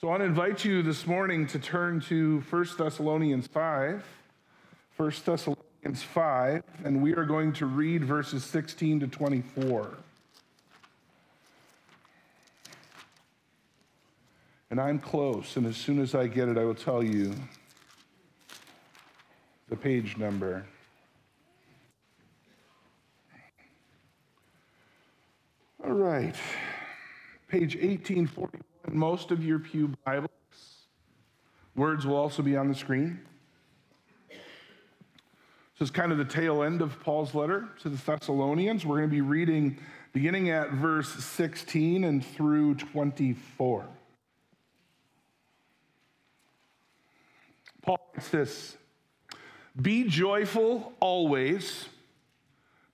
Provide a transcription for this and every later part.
So I want to invite you this morning to turn to 1 Thessalonians 5. 1 Thessalonians 5, and we are going to read verses 16 to 24. And I'm close, and as soon as I get it, I will tell you the page number. All right, page 1841 most of your Pew Bibles. Words will also be on the screen. This is kind of the tail end of Paul's letter to the Thessalonians. We're going to be reading beginning at verse 16 and through 24. Paul writes this Be joyful always,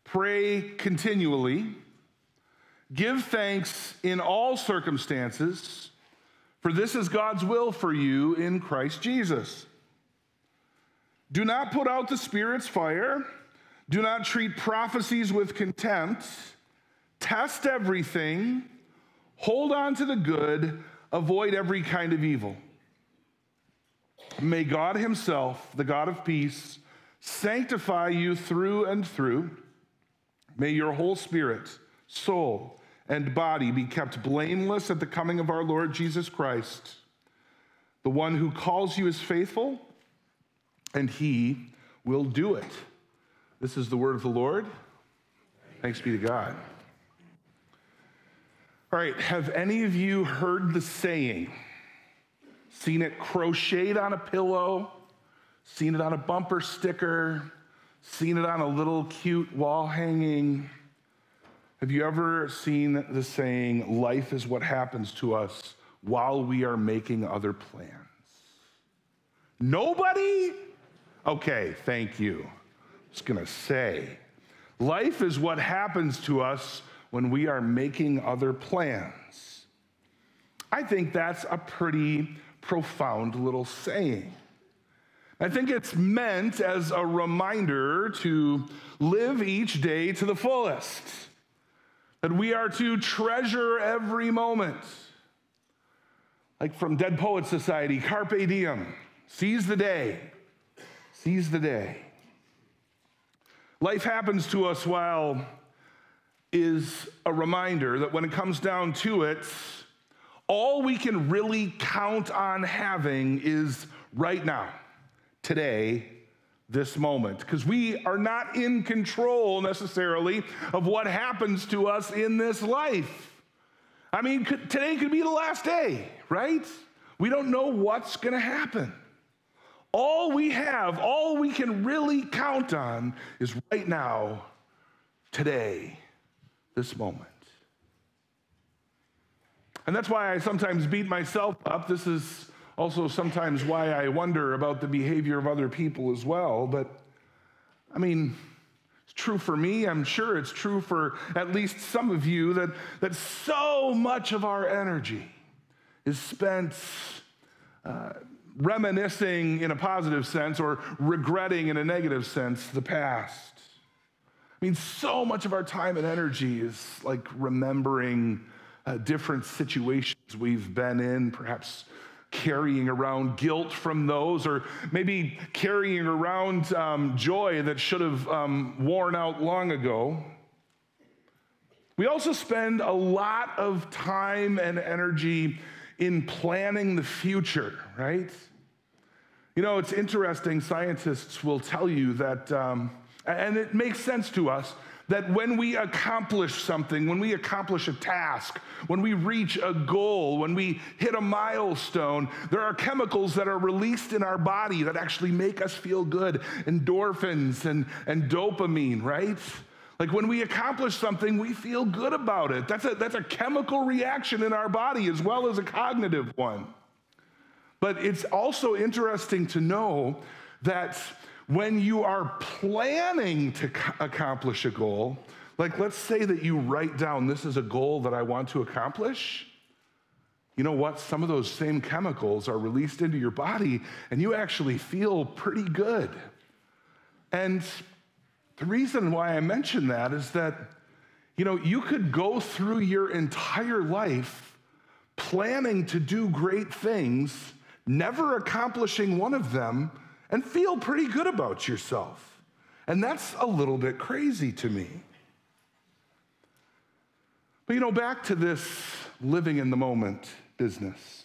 pray continually. Give thanks in all circumstances, for this is God's will for you in Christ Jesus. Do not put out the Spirit's fire. Do not treat prophecies with contempt. Test everything. Hold on to the good. Avoid every kind of evil. May God Himself, the God of peace, sanctify you through and through. May your whole spirit, soul, and body be kept blameless at the coming of our Lord Jesus Christ. The one who calls you is faithful, and he will do it. This is the word of the Lord. Thanks be to God. All right, have any of you heard the saying? Seen it crocheted on a pillow, seen it on a bumper sticker, seen it on a little cute wall hanging? Have you ever seen the saying, life is what happens to us while we are making other plans? Nobody? Okay, thank you. I was gonna say, life is what happens to us when we are making other plans. I think that's a pretty profound little saying. I think it's meant as a reminder to live each day to the fullest that we are to treasure every moment. Like from Dead Poet Society, Carpe Diem, seize the day, seize the day. Life happens to us while is a reminder that when it comes down to it, all we can really count on having is right now, today, this moment because we are not in control necessarily of what happens to us in this life. I mean, today could be the last day, right? We don't know what's going to happen. All we have, all we can really count on is right now, today, this moment. And that's why I sometimes beat myself up. This is also sometimes why I wonder about the behavior of other people as well. But I mean, it's true for me. I'm sure it's true for at least some of you that, that so much of our energy is spent uh, reminiscing in a positive sense or regretting in a negative sense the past. I mean, so much of our time and energy is like remembering uh, different situations we've been in, perhaps carrying around guilt from those, or maybe carrying around um, joy that should have um, worn out long ago. We also spend a lot of time and energy in planning the future, right? You know, it's interesting, scientists will tell you that, um, and it makes sense to us, that when we accomplish something, when we accomplish a task, when we reach a goal, when we hit a milestone, there are chemicals that are released in our body that actually make us feel good endorphins and, and dopamine, right? Like when we accomplish something, we feel good about it. That's a, that's a chemical reaction in our body as well as a cognitive one. But it's also interesting to know that when you are planning to accomplish a goal, like let's say that you write down, this is a goal that I want to accomplish. You know what? Some of those same chemicals are released into your body, and you actually feel pretty good. And the reason why I mention that is that, you know, you could go through your entire life planning to do great things, never accomplishing one of them, and feel pretty good about yourself. And that's a little bit crazy to me. But you know, back to this living in the moment business.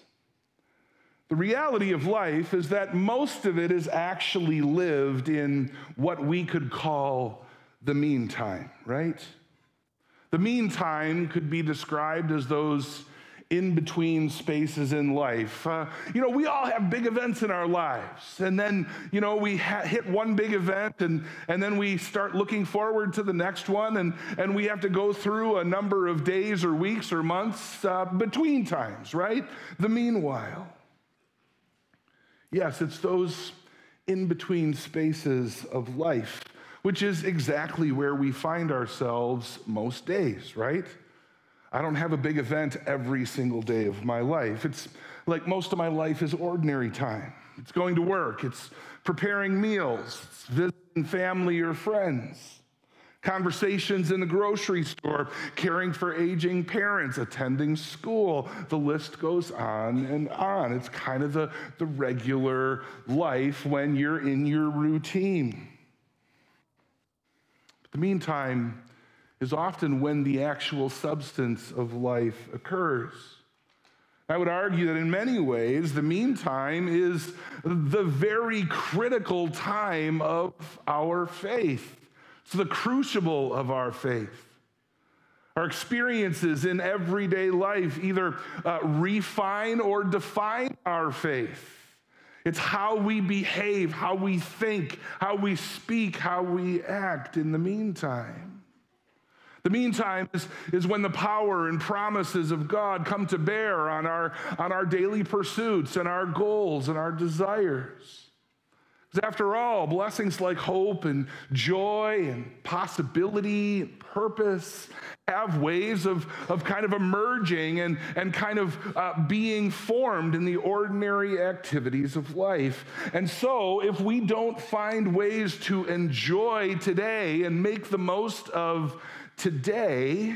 The reality of life is that most of it is actually lived in what we could call the meantime, right? The meantime could be described as those in between spaces in life. Uh, you know, we all have big events in our lives. And then, you know, we ha- hit one big event and, and then we start looking forward to the next one. And, and we have to go through a number of days or weeks or months uh, between times, right? The meanwhile. Yes, it's those in between spaces of life, which is exactly where we find ourselves most days, right? I don't have a big event every single day of my life. It's like most of my life is ordinary time. It's going to work, it's preparing meals, it's visiting family or friends, conversations in the grocery store, caring for aging parents, attending school. The list goes on and on. It's kind of the, the regular life when you're in your routine. But the meantime, is often when the actual substance of life occurs. I would argue that in many ways, the meantime is the very critical time of our faith. It's the crucible of our faith. Our experiences in everyday life either uh, refine or define our faith. It's how we behave, how we think, how we speak, how we act in the meantime. The meantime is, is when the power and promises of God come to bear on our, on our daily pursuits and our goals and our desires. Because after all, blessings like hope and joy and possibility and purpose have ways of, of kind of emerging and, and kind of uh, being formed in the ordinary activities of life. And so, if we don't find ways to enjoy today and make the most of today,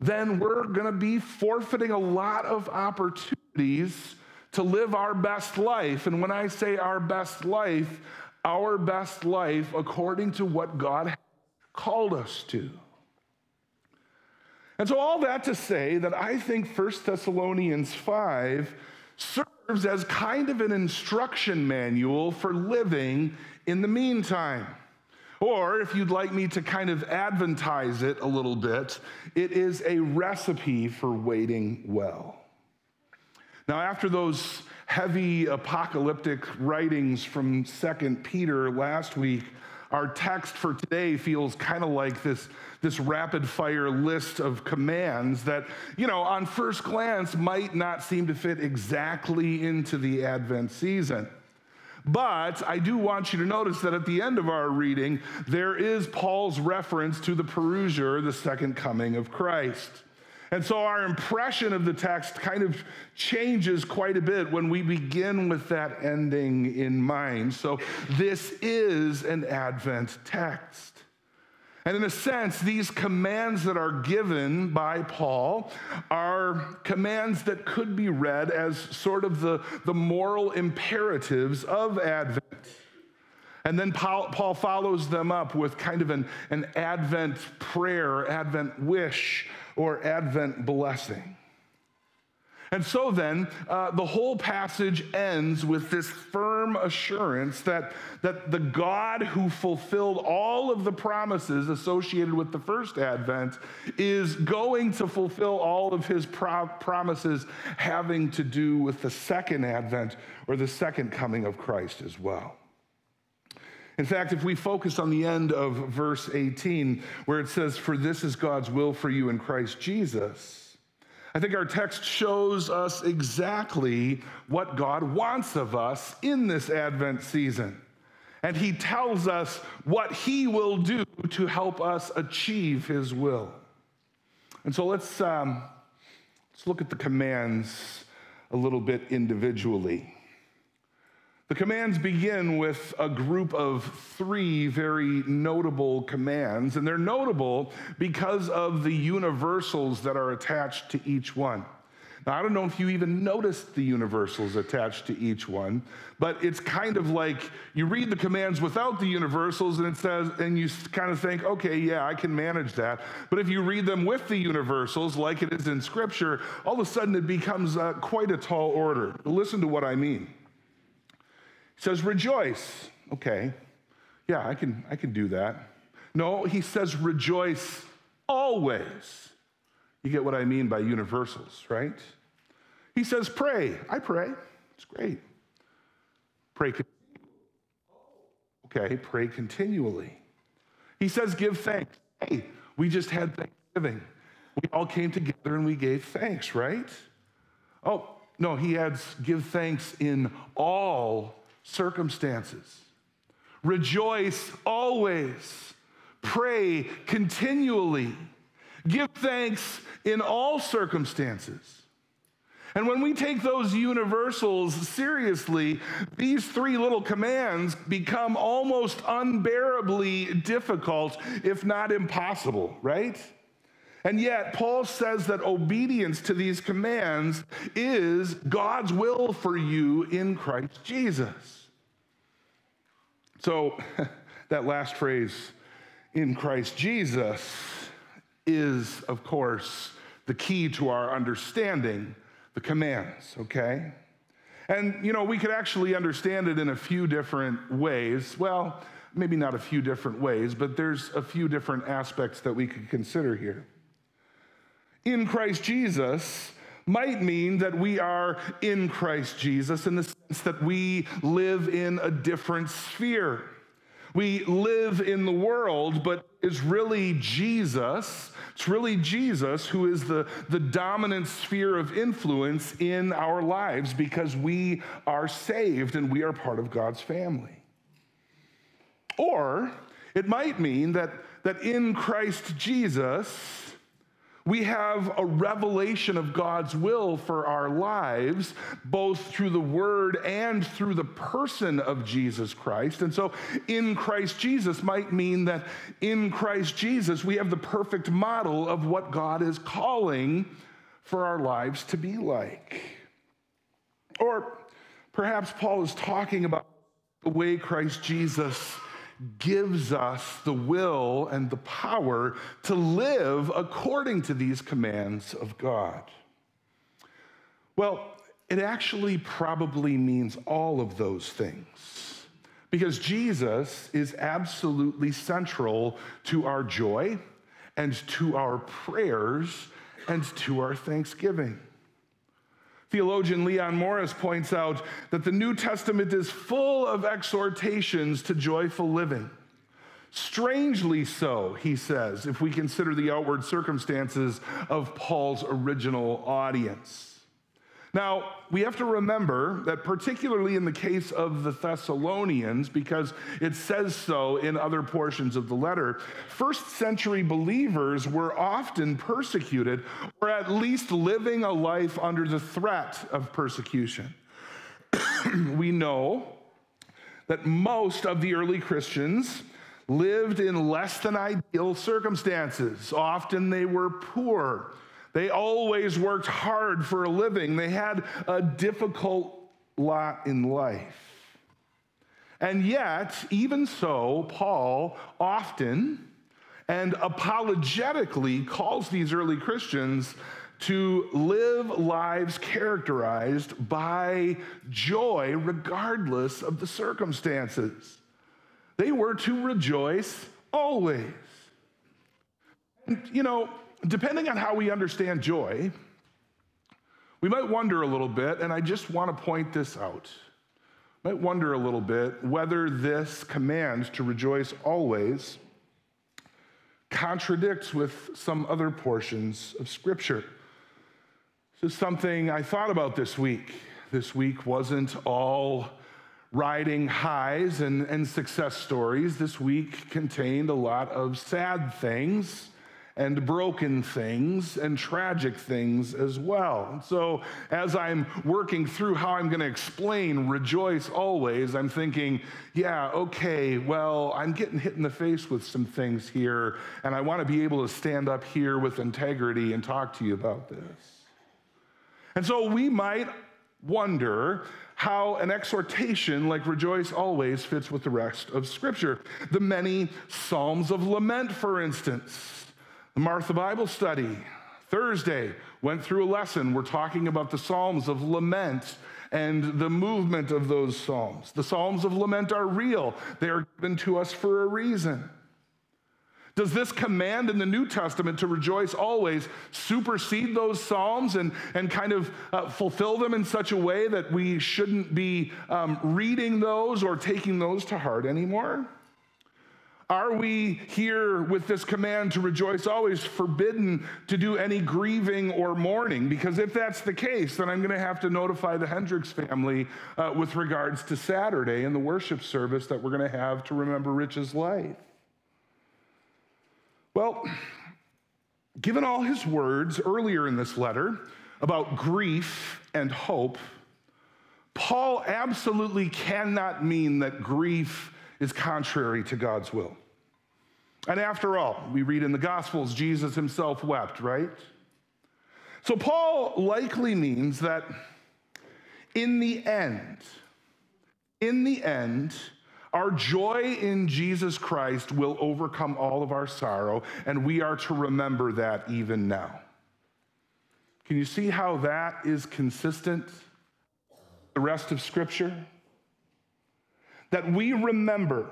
then we're going to be forfeiting a lot of opportunities to live our best life. And when I say our best life, our best life according to what God called us to. And so, all that to say that I think 1 Thessalonians 5 serves as kind of an instruction manual for living in the meantime. Or if you'd like me to kind of adventize it a little bit, it is a recipe for waiting well. Now, after those heavy apocalyptic writings from Second Peter last week, our text for today feels kind of like this, this rapid fire list of commands that, you know, on first glance might not seem to fit exactly into the Advent season. But I do want you to notice that at the end of our reading, there is Paul's reference to the parousia, the second coming of Christ. And so our impression of the text kind of changes quite a bit when we begin with that ending in mind. So this is an Advent text. And in a sense, these commands that are given by Paul are commands that could be read as sort of the, the moral imperatives of Advent. And then Paul, Paul follows them up with kind of an, an Advent prayer, Advent wish, or Advent blessing. And so then, uh, the whole passage ends with this firm assurance that, that the God who fulfilled all of the promises associated with the first advent is going to fulfill all of his pro- promises having to do with the second advent or the second coming of Christ as well. In fact, if we focus on the end of verse 18, where it says, For this is God's will for you in Christ Jesus I think our text shows us exactly what God wants of us in this Advent season. And he tells us what he will do to help us achieve his will. And so let's, um, let's look at the commands a little bit individually. The commands begin with a group of three very notable commands, and they're notable because of the universals that are attached to each one. Now, I don't know if you even noticed the universals attached to each one, but it's kind of like you read the commands without the universals and it says, and you kind of think, okay, yeah, I can manage that. But if you read them with the universals, like it is in Scripture, all of a sudden it becomes uh, quite a tall order. Listen to what I mean. Says, rejoice. Okay, yeah, I can, I can do that. No, he says, rejoice always. You get what I mean by universals, right? He says, pray. I pray. It's great. Pray. Okay, pray continually. He says, give thanks. Hey, we just had Thanksgiving. We all came together and we gave thanks, right? Oh, no, he adds, give thanks in all circumstances. Rejoice always. Pray continually. Give thanks in all circumstances. And when we take those universals seriously, these three little commands become almost unbearably difficult, if not impossible, right? And yet, Paul says that obedience to these commands is God's will for you in Christ Jesus. So, that last phrase, in Christ Jesus, is, of course, the key to our understanding the commands, okay? And, you know, we could actually understand it in a few different ways. Well, maybe not a few different ways, but there's a few different aspects that we could consider here. In Christ Jesus might mean that we are in Christ Jesus in the sense that we live in a different sphere. We live in the world, but it's really Jesus. It's really Jesus who is the, the dominant sphere of influence in our lives because we are saved and we are part of God's family. Or it might mean that, that in Christ Jesus, we have a revelation of God's will for our lives, both through the word and through the person of Jesus Christ. And so, in Christ Jesus might mean that in Christ Jesus, we have the perfect model of what God is calling for our lives to be like. Or perhaps Paul is talking about the way Christ Jesus gives us the will and the power to live according to these commands of God? Well, it actually probably means all of those things because Jesus is absolutely central to our joy and to our prayers and to our thanksgiving. Theologian Leon Morris points out that the New Testament is full of exhortations to joyful living. Strangely so, he says, if we consider the outward circumstances of Paul's original audience. Now, we have to remember that, particularly in the case of the Thessalonians, because it says so in other portions of the letter, first century believers were often persecuted or at least living a life under the threat of persecution. we know that most of the early Christians lived in less than ideal circumstances. Often they were poor they always worked hard for a living. They had a difficult lot in life. And yet, even so, Paul often and apologetically calls these early Christians to live lives characterized by joy regardless of the circumstances. They were to rejoice always. And, you know, depending on how we understand joy, we might wonder a little bit, and I just want to point this out. Might wonder a little bit whether this command to rejoice always contradicts with some other portions of Scripture. This is something I thought about this week. This week wasn't all riding highs and, and success stories. This week contained a lot of sad things and broken things and tragic things as well. And so, as I'm working through how I'm going to explain rejoice always, I'm thinking, yeah, okay, well, I'm getting hit in the face with some things here, and I want to be able to stand up here with integrity and talk to you about this. And so we might wonder how an exhortation like rejoice always fits with the rest of Scripture. The many Psalms of Lament, for instance, the Martha Bible study. Thursday went through a lesson. We're talking about the Psalms of Lament and the movement of those Psalms. The Psalms of Lament are real, they are given to us for a reason. Does this command in the New Testament to rejoice always supersede those Psalms and, and kind of uh, fulfill them in such a way that we shouldn't be um, reading those or taking those to heart anymore? Are we here with this command to rejoice always forbidden to do any grieving or mourning? Because if that's the case, then I'm going to have to notify the Hendricks family uh, with regards to Saturday and the worship service that we're going to have to remember Rich's life. Well, given all his words earlier in this letter about grief and hope, Paul absolutely cannot mean that grief is contrary to God's will. And after all, we read in the Gospels, Jesus himself wept, right? So Paul likely means that in the end, in the end, our joy in Jesus Christ will overcome all of our sorrow, and we are to remember that even now. Can you see how that is consistent? The rest of Scripture? That we remember,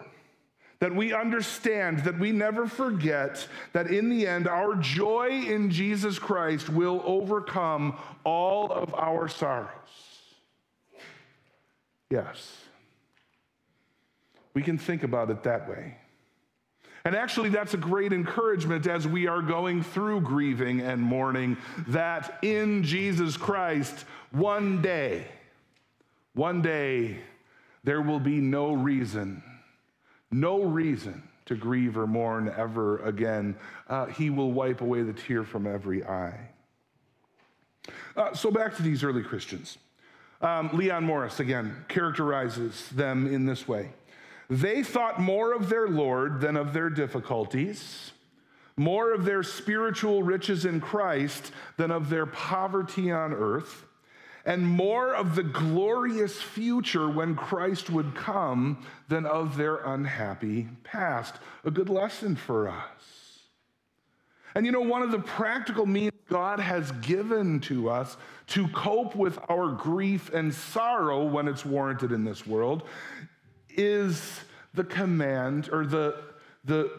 that we understand, that we never forget that in the end, our joy in Jesus Christ will overcome all of our sorrows. Yes. We can think about it that way. And actually, that's a great encouragement as we are going through grieving and mourning that in Jesus Christ, one day, one day, there will be no reason, no reason to grieve or mourn ever again. Uh, he will wipe away the tear from every eye. Uh, so, back to these early Christians. Um, Leon Morris, again, characterizes them in this way. They thought more of their Lord than of their difficulties, more of their spiritual riches in Christ than of their poverty on earth, and more of the glorious future when Christ would come than of their unhappy past. A good lesson for us. And you know, one of the practical means God has given to us to cope with our grief and sorrow when it's warranted in this world is the command or the, the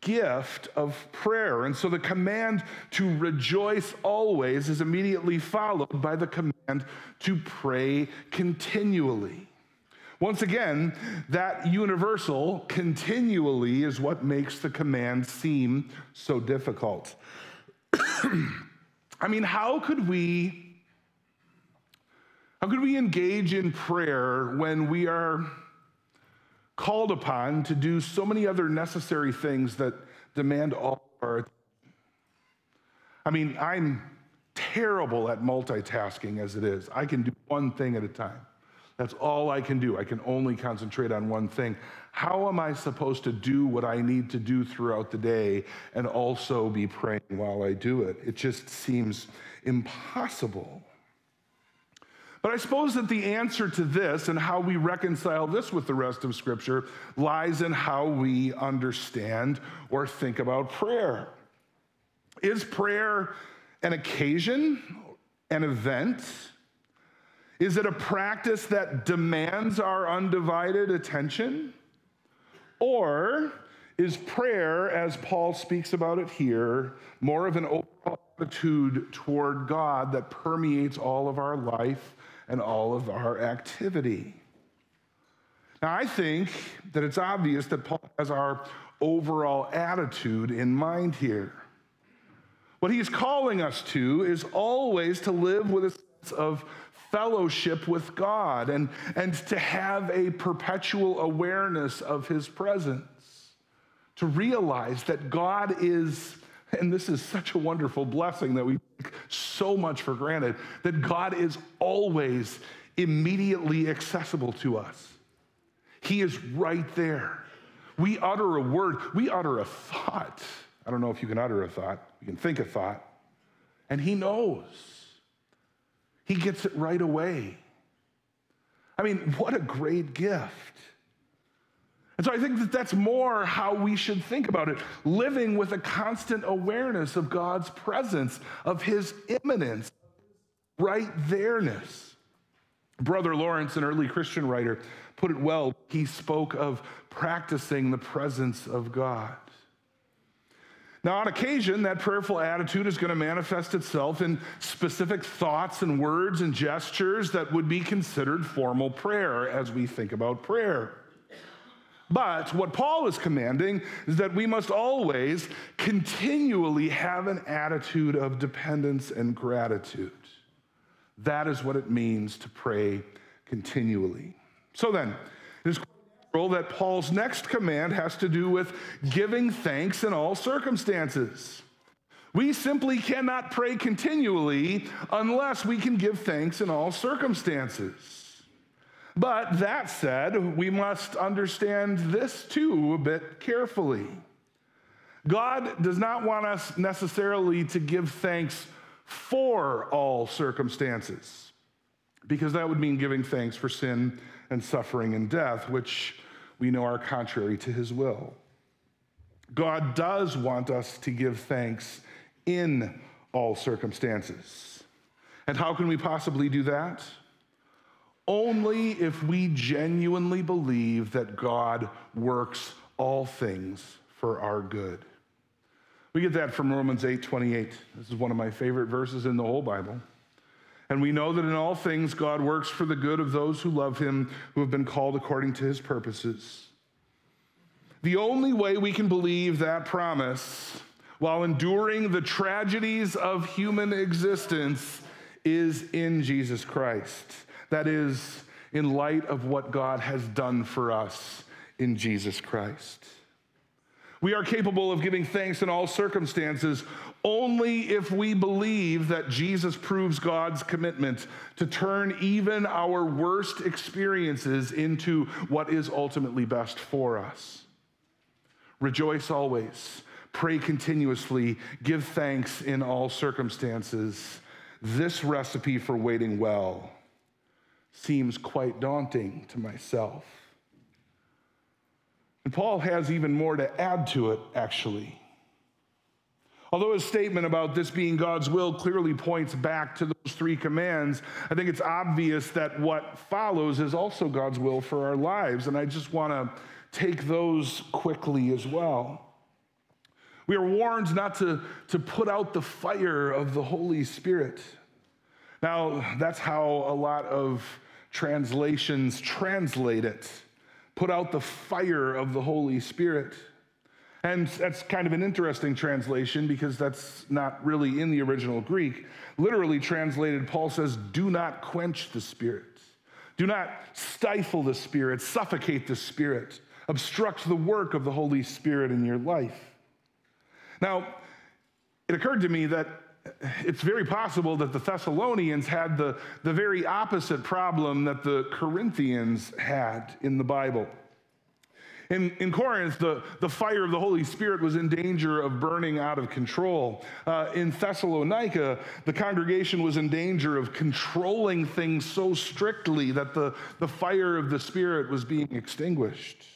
gift of prayer. And so the command to rejoice always is immediately followed by the command to pray continually. Once again, that universal continually is what makes the command seem so difficult. I mean, how could we how could we engage in prayer when we are called upon to do so many other necessary things that demand all of our. I mean, I'm terrible at multitasking as it is. I can do one thing at a time. That's all I can do. I can only concentrate on one thing. How am I supposed to do what I need to do throughout the day and also be praying while I do it? It just seems impossible. But I suppose that the answer to this and how we reconcile this with the rest of Scripture lies in how we understand or think about prayer. Is prayer an occasion, an event? Is it a practice that demands our undivided attention? Or is prayer, as Paul speaks about it here, more of an overall attitude toward God that permeates all of our life and all of our activity. Now, I think that it's obvious that Paul has our overall attitude in mind here. What he's calling us to is always to live with a sense of fellowship with God and, and to have a perpetual awareness of his presence, to realize that God is and this is such a wonderful blessing that we take so much for granted that God is always immediately accessible to us. He is right there. We utter a word, we utter a thought. I don't know if you can utter a thought, you can think a thought, and He knows. he gets it right away. I mean, what a great gift. And so I think that that's more how we should think about it living with a constant awareness of God's presence, of his immanence, right there-ness. Brother Lawrence, an early Christian writer, put it well. He spoke of practicing the presence of God. Now, on occasion, that prayerful attitude is going to manifest itself in specific thoughts and words and gestures that would be considered formal prayer as we think about prayer. But what Paul is commanding is that we must always continually have an attitude of dependence and gratitude. That is what it means to pray continually. So then, it is natural that Paul's next command has to do with giving thanks in all circumstances. We simply cannot pray continually unless we can give thanks in all circumstances. But that said, we must understand this too a bit carefully. God does not want us necessarily to give thanks for all circumstances, because that would mean giving thanks for sin and suffering and death, which we know are contrary to his will. God does want us to give thanks in all circumstances. And how can we possibly do that? Only if we genuinely believe that God works all things for our good. We get that from Romans 8 28. This is one of my favorite verses in the whole Bible. And we know that in all things God works for the good of those who love him, who have been called according to his purposes. The only way we can believe that promise while enduring the tragedies of human existence is in Jesus Christ. That is, in light of what God has done for us in Jesus Christ. We are capable of giving thanks in all circumstances only if we believe that Jesus proves God's commitment to turn even our worst experiences into what is ultimately best for us. Rejoice always, pray continuously, give thanks in all circumstances. This recipe for waiting well seems quite daunting to myself. And Paul has even more to add to it, actually. Although his statement about this being God's will clearly points back to those three commands, I think it's obvious that what follows is also God's will for our lives. And I just want to take those quickly as well. We are warned not to, to put out the fire of the Holy Spirit. Now, that's how a lot of translations translate it. Put out the fire of the Holy Spirit. And that's kind of an interesting translation because that's not really in the original Greek. Literally translated, Paul says, Do not quench the Spirit. Do not stifle the Spirit, suffocate the Spirit, obstruct the work of the Holy Spirit in your life. Now, it occurred to me that it's very possible that the Thessalonians had the, the very opposite problem that the Corinthians had in the Bible. In, in Corinth, the, the fire of the Holy Spirit was in danger of burning out of control. Uh, in Thessalonica, the congregation was in danger of controlling things so strictly that the, the fire of the Spirit was being extinguished.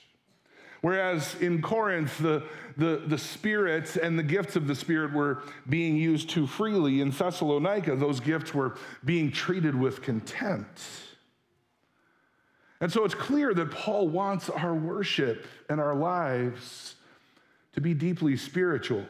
Whereas in Corinth, the, the, the Spirit and the gifts of the Spirit were being used too freely. In Thessalonica, those gifts were being treated with contempt. And so it's clear that Paul wants our worship and our lives to be deeply spiritual.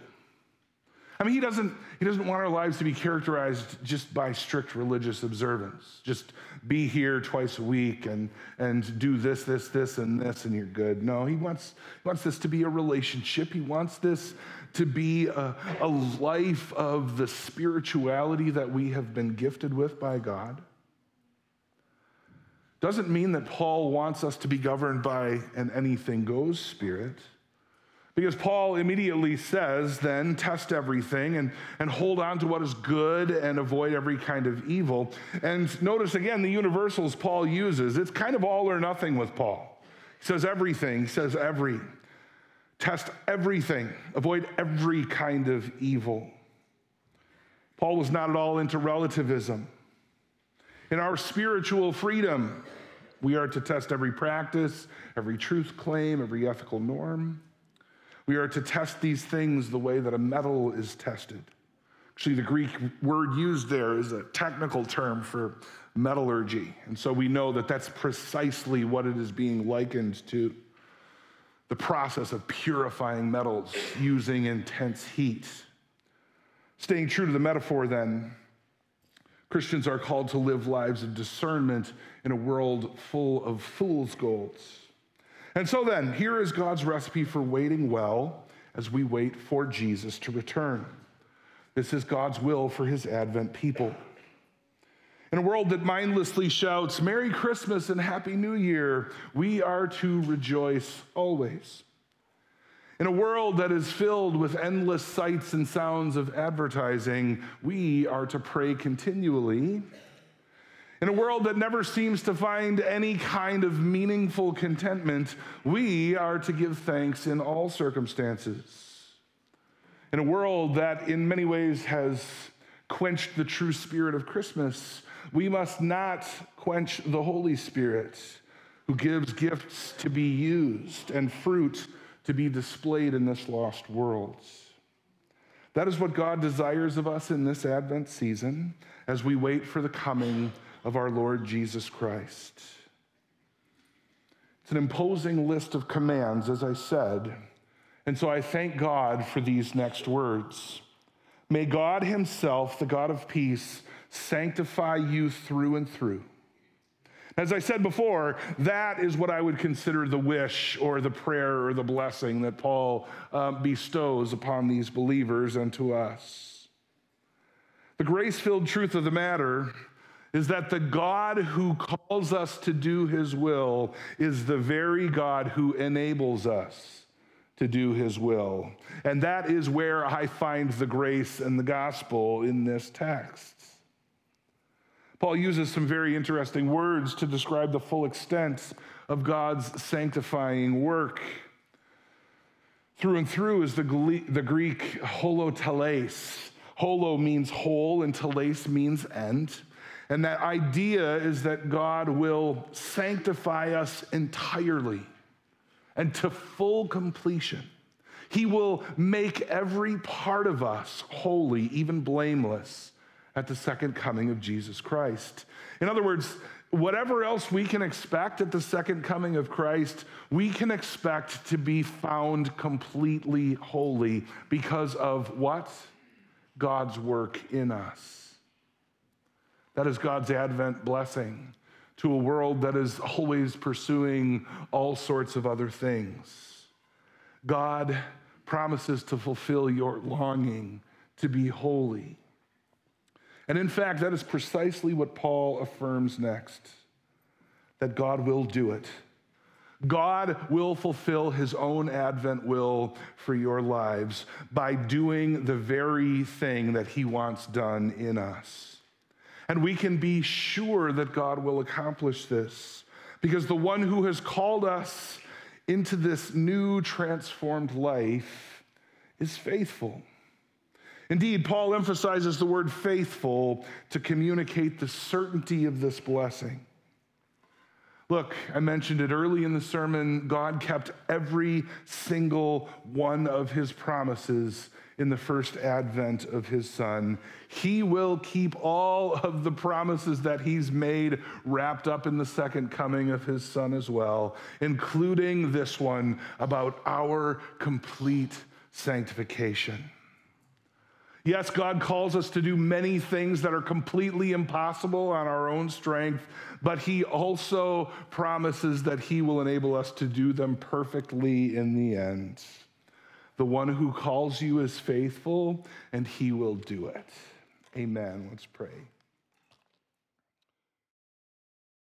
I mean, he doesn't, he doesn't want our lives to be characterized just by strict religious observance. Just be here twice a week and, and do this, this, this, and this, and you're good. No, he wants, he wants this to be a relationship. He wants this to be a, a life of the spirituality that we have been gifted with by God. Doesn't mean that Paul wants us to be governed by an anything goes spirit. Because Paul immediately says, then test everything and, and hold on to what is good and avoid every kind of evil. And notice again the universals Paul uses. It's kind of all or nothing with Paul. He says everything, he says every. Test everything, avoid every kind of evil. Paul was not at all into relativism. In our spiritual freedom, we are to test every practice, every truth claim, every ethical norm. We are to test these things the way that a metal is tested. Actually, the Greek word used there is a technical term for metallurgy. And so we know that that's precisely what it is being likened to the process of purifying metals using intense heat. Staying true to the metaphor, then, Christians are called to live lives of discernment in a world full of fool's golds. And so, then, here is God's recipe for waiting well as we wait for Jesus to return. This is God's will for his Advent people. In a world that mindlessly shouts, Merry Christmas and Happy New Year, we are to rejoice always. In a world that is filled with endless sights and sounds of advertising, we are to pray continually. In a world that never seems to find any kind of meaningful contentment, we are to give thanks in all circumstances. In a world that in many ways has quenched the true spirit of Christmas, we must not quench the Holy Spirit who gives gifts to be used and fruit to be displayed in this lost world. That is what God desires of us in this Advent season as we wait for the coming of our Lord Jesus Christ. It's an imposing list of commands, as I said. And so I thank God for these next words. May God Himself, the God of peace, sanctify you through and through. As I said before, that is what I would consider the wish or the prayer or the blessing that Paul um, bestows upon these believers and to us. The grace filled truth of the matter is that the God who calls us to do his will is the very God who enables us to do his will. And that is where I find the grace and the gospel in this text. Paul uses some very interesting words to describe the full extent of God's sanctifying work. Through and through is the, the Greek holoteleis. Holo means whole, and teles means end. And that idea is that God will sanctify us entirely and to full completion. He will make every part of us holy, even blameless, at the second coming of Jesus Christ. In other words, whatever else we can expect at the second coming of Christ, we can expect to be found completely holy because of what? God's work in us. That is God's Advent blessing to a world that is always pursuing all sorts of other things. God promises to fulfill your longing to be holy. And in fact, that is precisely what Paul affirms next that God will do it. God will fulfill his own Advent will for your lives by doing the very thing that he wants done in us. And we can be sure that God will accomplish this because the one who has called us into this new transformed life is faithful. Indeed, Paul emphasizes the word faithful to communicate the certainty of this blessing. Look, I mentioned it early in the sermon. God kept every single one of his promises in the first advent of his son. He will keep all of the promises that he's made wrapped up in the second coming of his son as well, including this one about our complete sanctification. Yes, God calls us to do many things that are completely impossible on our own strength, but He also promises that He will enable us to do them perfectly in the end. The one who calls you is faithful, and he will do it. Amen. Let's pray.